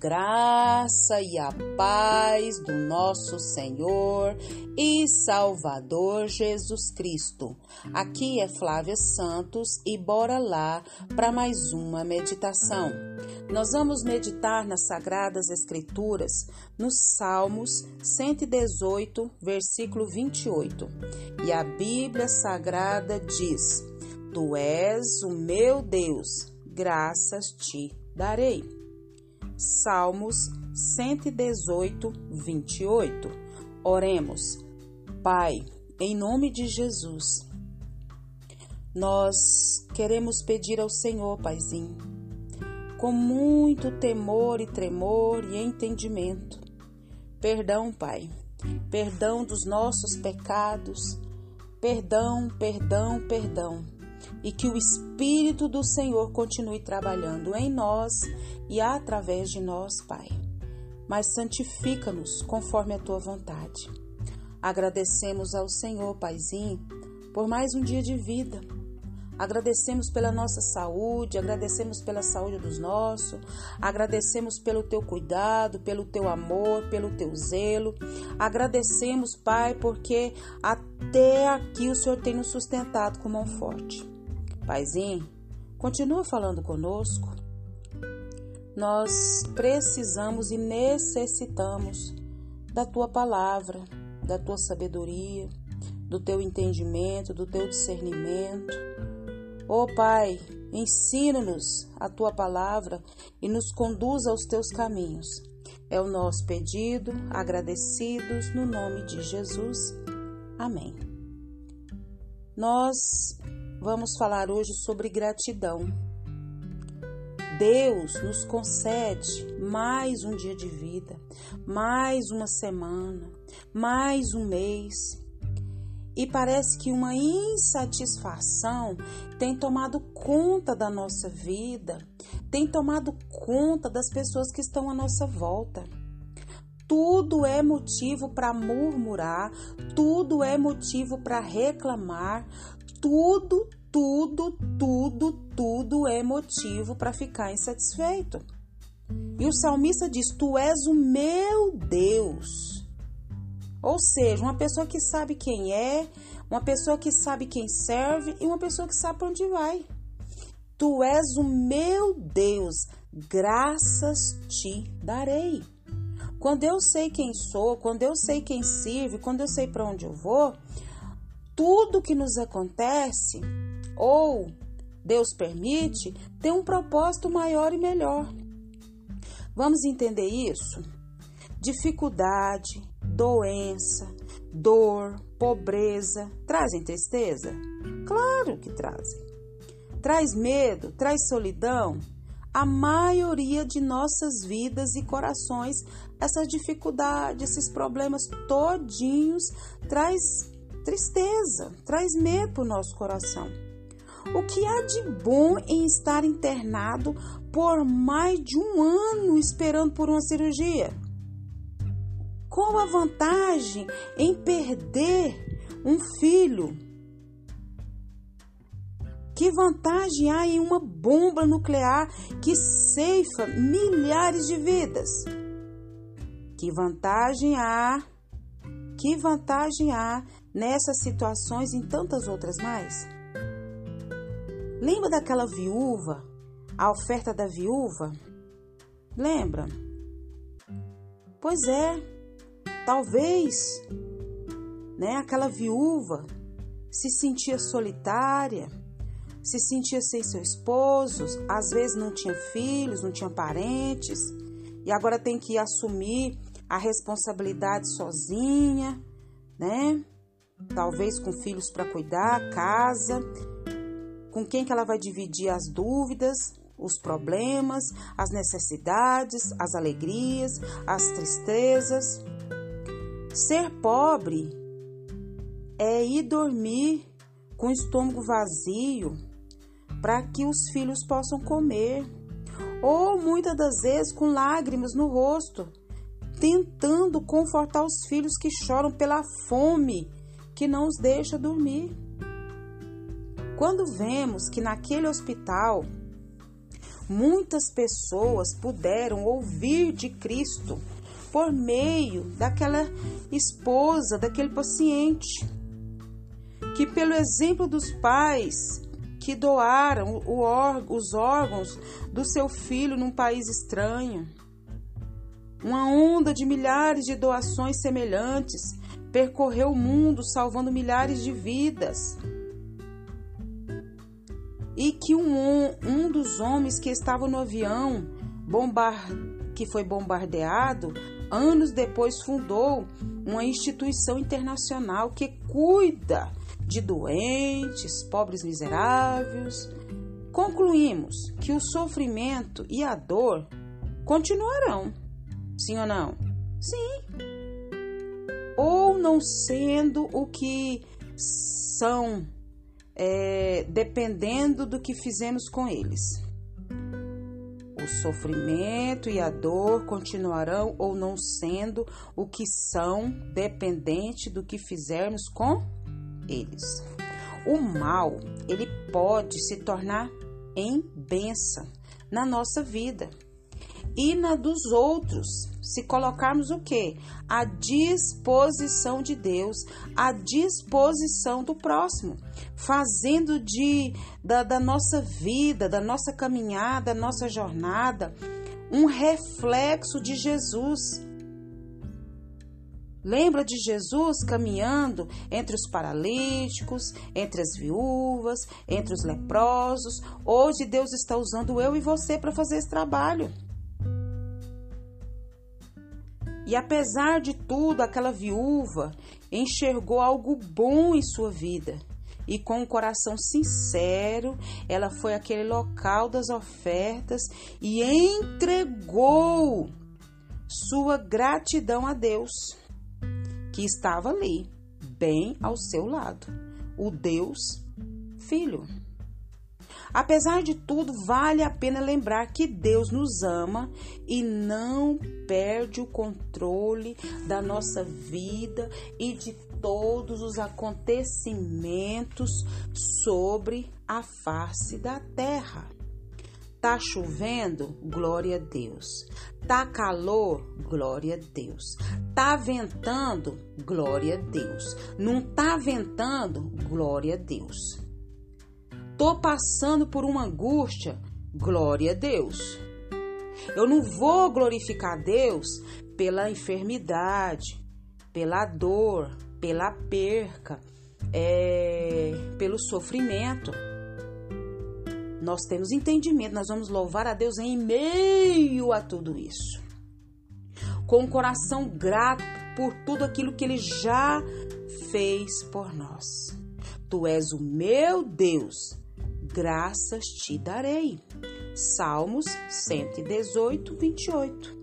graça e a paz do nosso Senhor e Salvador Jesus Cristo. Aqui é Flávia Santos e bora lá para mais uma meditação. Nós vamos meditar nas Sagradas Escrituras, nos Salmos 118, versículo 28. E a Bíblia Sagrada diz: Tu és o meu Deus, graças te darei. Salmos 118, 28. Oremos. Pai, em nome de Jesus, nós queremos pedir ao Senhor, Paizinho, com muito temor e tremor e entendimento, perdão, Pai, perdão dos nossos pecados, perdão, perdão, perdão e que o Espírito do Senhor continue trabalhando em nós e através de nós, Pai. Mas santifica-nos conforme a tua vontade. Agradecemos ao Senhor, Paizinho, por mais um dia de vida. Agradecemos pela nossa saúde, agradecemos pela saúde dos nossos, agradecemos pelo teu cuidado, pelo teu amor, pelo teu zelo. Agradecemos, Pai, porque até aqui o Senhor tem nos sustentado com mão forte. Paizinho, continua falando conosco. Nós precisamos e necessitamos da tua palavra, da tua sabedoria, do teu entendimento, do teu discernimento. Ó oh, Pai, ensina-nos a tua palavra e nos conduza aos teus caminhos. É o nosso pedido, agradecidos no nome de Jesus. Amém. Nós Vamos falar hoje sobre gratidão. Deus nos concede mais um dia de vida, mais uma semana, mais um mês. E parece que uma insatisfação tem tomado conta da nossa vida, tem tomado conta das pessoas que estão à nossa volta. Tudo é motivo para murmurar, tudo é motivo para reclamar, tudo, tudo, tudo, tudo é motivo para ficar insatisfeito. E o salmista diz: Tu és o meu Deus. Ou seja, uma pessoa que sabe quem é, uma pessoa que sabe quem serve e uma pessoa que sabe para onde vai. Tu és o meu Deus, graças te darei. Quando eu sei quem sou, quando eu sei quem sirve, quando eu sei para onde eu vou, tudo que nos acontece ou Deus permite tem um propósito maior e melhor. Vamos entender isso? Dificuldade, doença, dor, pobreza trazem tristeza? Claro que trazem. Traz medo, traz solidão? A maioria de nossas vidas e corações, essas dificuldades, esses problemas todinhos traz tristeza, traz medo para o nosso coração. O que há de bom em estar internado por mais de um ano esperando por uma cirurgia? Qual a vantagem em perder um filho? Que vantagem há em uma bomba nuclear que ceifa milhares de vidas? Que vantagem há? Que vantagem há nessas situações e em tantas outras mais? Lembra daquela viúva, a oferta da viúva? Lembra? Pois é, talvez, né, aquela viúva se sentia solitária, se sentia sem seu esposo, às vezes não tinha filhos, não tinha parentes, e agora tem que assumir a responsabilidade sozinha, né? talvez com filhos para cuidar, casa, com quem que ela vai dividir as dúvidas, os problemas, as necessidades, as alegrias, as tristezas. Ser pobre é ir dormir com o estômago vazio para que os filhos possam comer, ou muitas das vezes com lágrimas no rosto, tentando confortar os filhos que choram pela fome que não os deixa dormir. Quando vemos que naquele hospital muitas pessoas puderam ouvir de Cristo por meio daquela esposa, daquele paciente, que pelo exemplo dos pais que doaram os órgãos do seu filho num país estranho, uma onda de milhares de doações semelhantes percorreu o mundo salvando milhares de vidas. E que um, um dos homens que estava no avião bombar, que foi bombardeado, anos depois fundou uma instituição internacional que cuida de doentes, pobres miseráveis. Concluímos que o sofrimento e a dor continuarão. Sim ou não? Sim. Ou não sendo o que são, é, dependendo do que fizemos com eles. Sofrimento e a dor continuarão ou não sendo o que são, dependente do que fizermos com eles. O mal, ele pode se tornar em bênção na nossa vida e na dos outros, se colocarmos o que? A disposição de Deus, a disposição do próximo, fazendo de da, da nossa vida, da nossa caminhada, da nossa jornada, um reflexo de Jesus. Lembra de Jesus caminhando entre os paralíticos, entre as viúvas, entre os leprosos? Hoje Deus está usando eu e você para fazer esse trabalho. E apesar de tudo, aquela viúva enxergou algo bom em sua vida. E com um coração sincero, ela foi àquele local das ofertas e entregou sua gratidão a Deus, que estava ali, bem ao seu lado, o Deus Filho. Apesar de tudo, vale a pena lembrar que Deus nos ama e não perde o controle da nossa vida e de todos os acontecimentos sobre a face da terra. Tá chovendo? Glória a Deus. Tá calor? Glória a Deus. Tá ventando? Glória a Deus. Não tá ventando? Glória a Deus. Tô passando por uma angústia, glória a Deus. Eu não vou glorificar Deus pela enfermidade, pela dor, pela perca, é, pelo sofrimento. Nós temos entendimento, nós vamos louvar a Deus em meio a tudo isso. Com o coração grato por tudo aquilo que Ele já fez por nós. Tu és o meu Deus, graças te darei. Salmos 118, 28.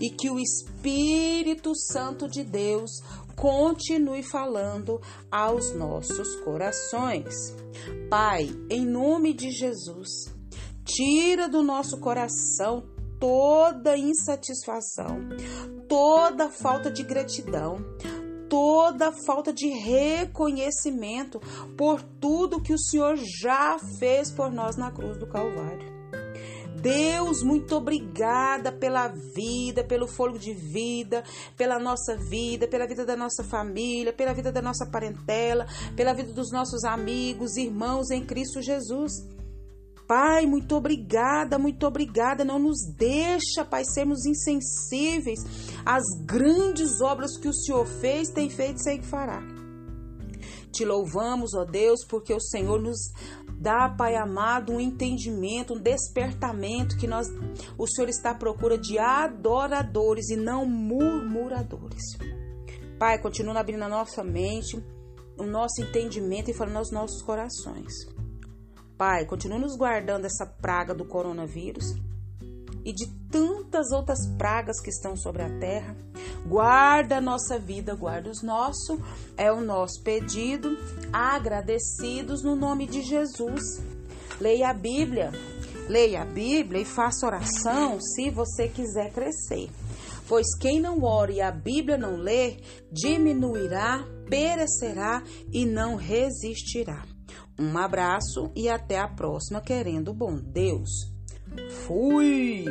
E que o Espírito Santo de Deus continue falando aos nossos corações. Pai, em nome de Jesus, tira do nosso coração toda insatisfação, toda falta de gratidão, toda falta de reconhecimento por tudo que o Senhor já fez por nós na cruz do Calvário. Deus, muito obrigada pela vida, pelo fôlego de vida, pela nossa vida, pela vida da nossa família, pela vida da nossa parentela, pela vida dos nossos amigos, irmãos em Cristo Jesus. Pai, muito obrigada, muito obrigada. Não nos deixa, Pai, sermos insensíveis às grandes obras que o Senhor fez, tem feito e sei que fará. Te louvamos, ó Deus, porque o Senhor nos dá, Pai amado, um entendimento, um despertamento que nós, o Senhor está à procura de adoradores e não murmuradores. Pai, continua abrindo a nossa mente, o nosso entendimento e falando aos nossos corações. Pai, continue nos guardando essa praga do coronavírus e de tantas outras pragas que estão sobre a terra. Guarda a nossa vida, guarda os nossos, é o nosso pedido, agradecidos no nome de Jesus. Leia a Bíblia, leia a Bíblia e faça oração se você quiser crescer. Pois quem não ora e a Bíblia não lê, diminuirá, perecerá e não resistirá. Um abraço e até a próxima, querendo bom Deus. Fui!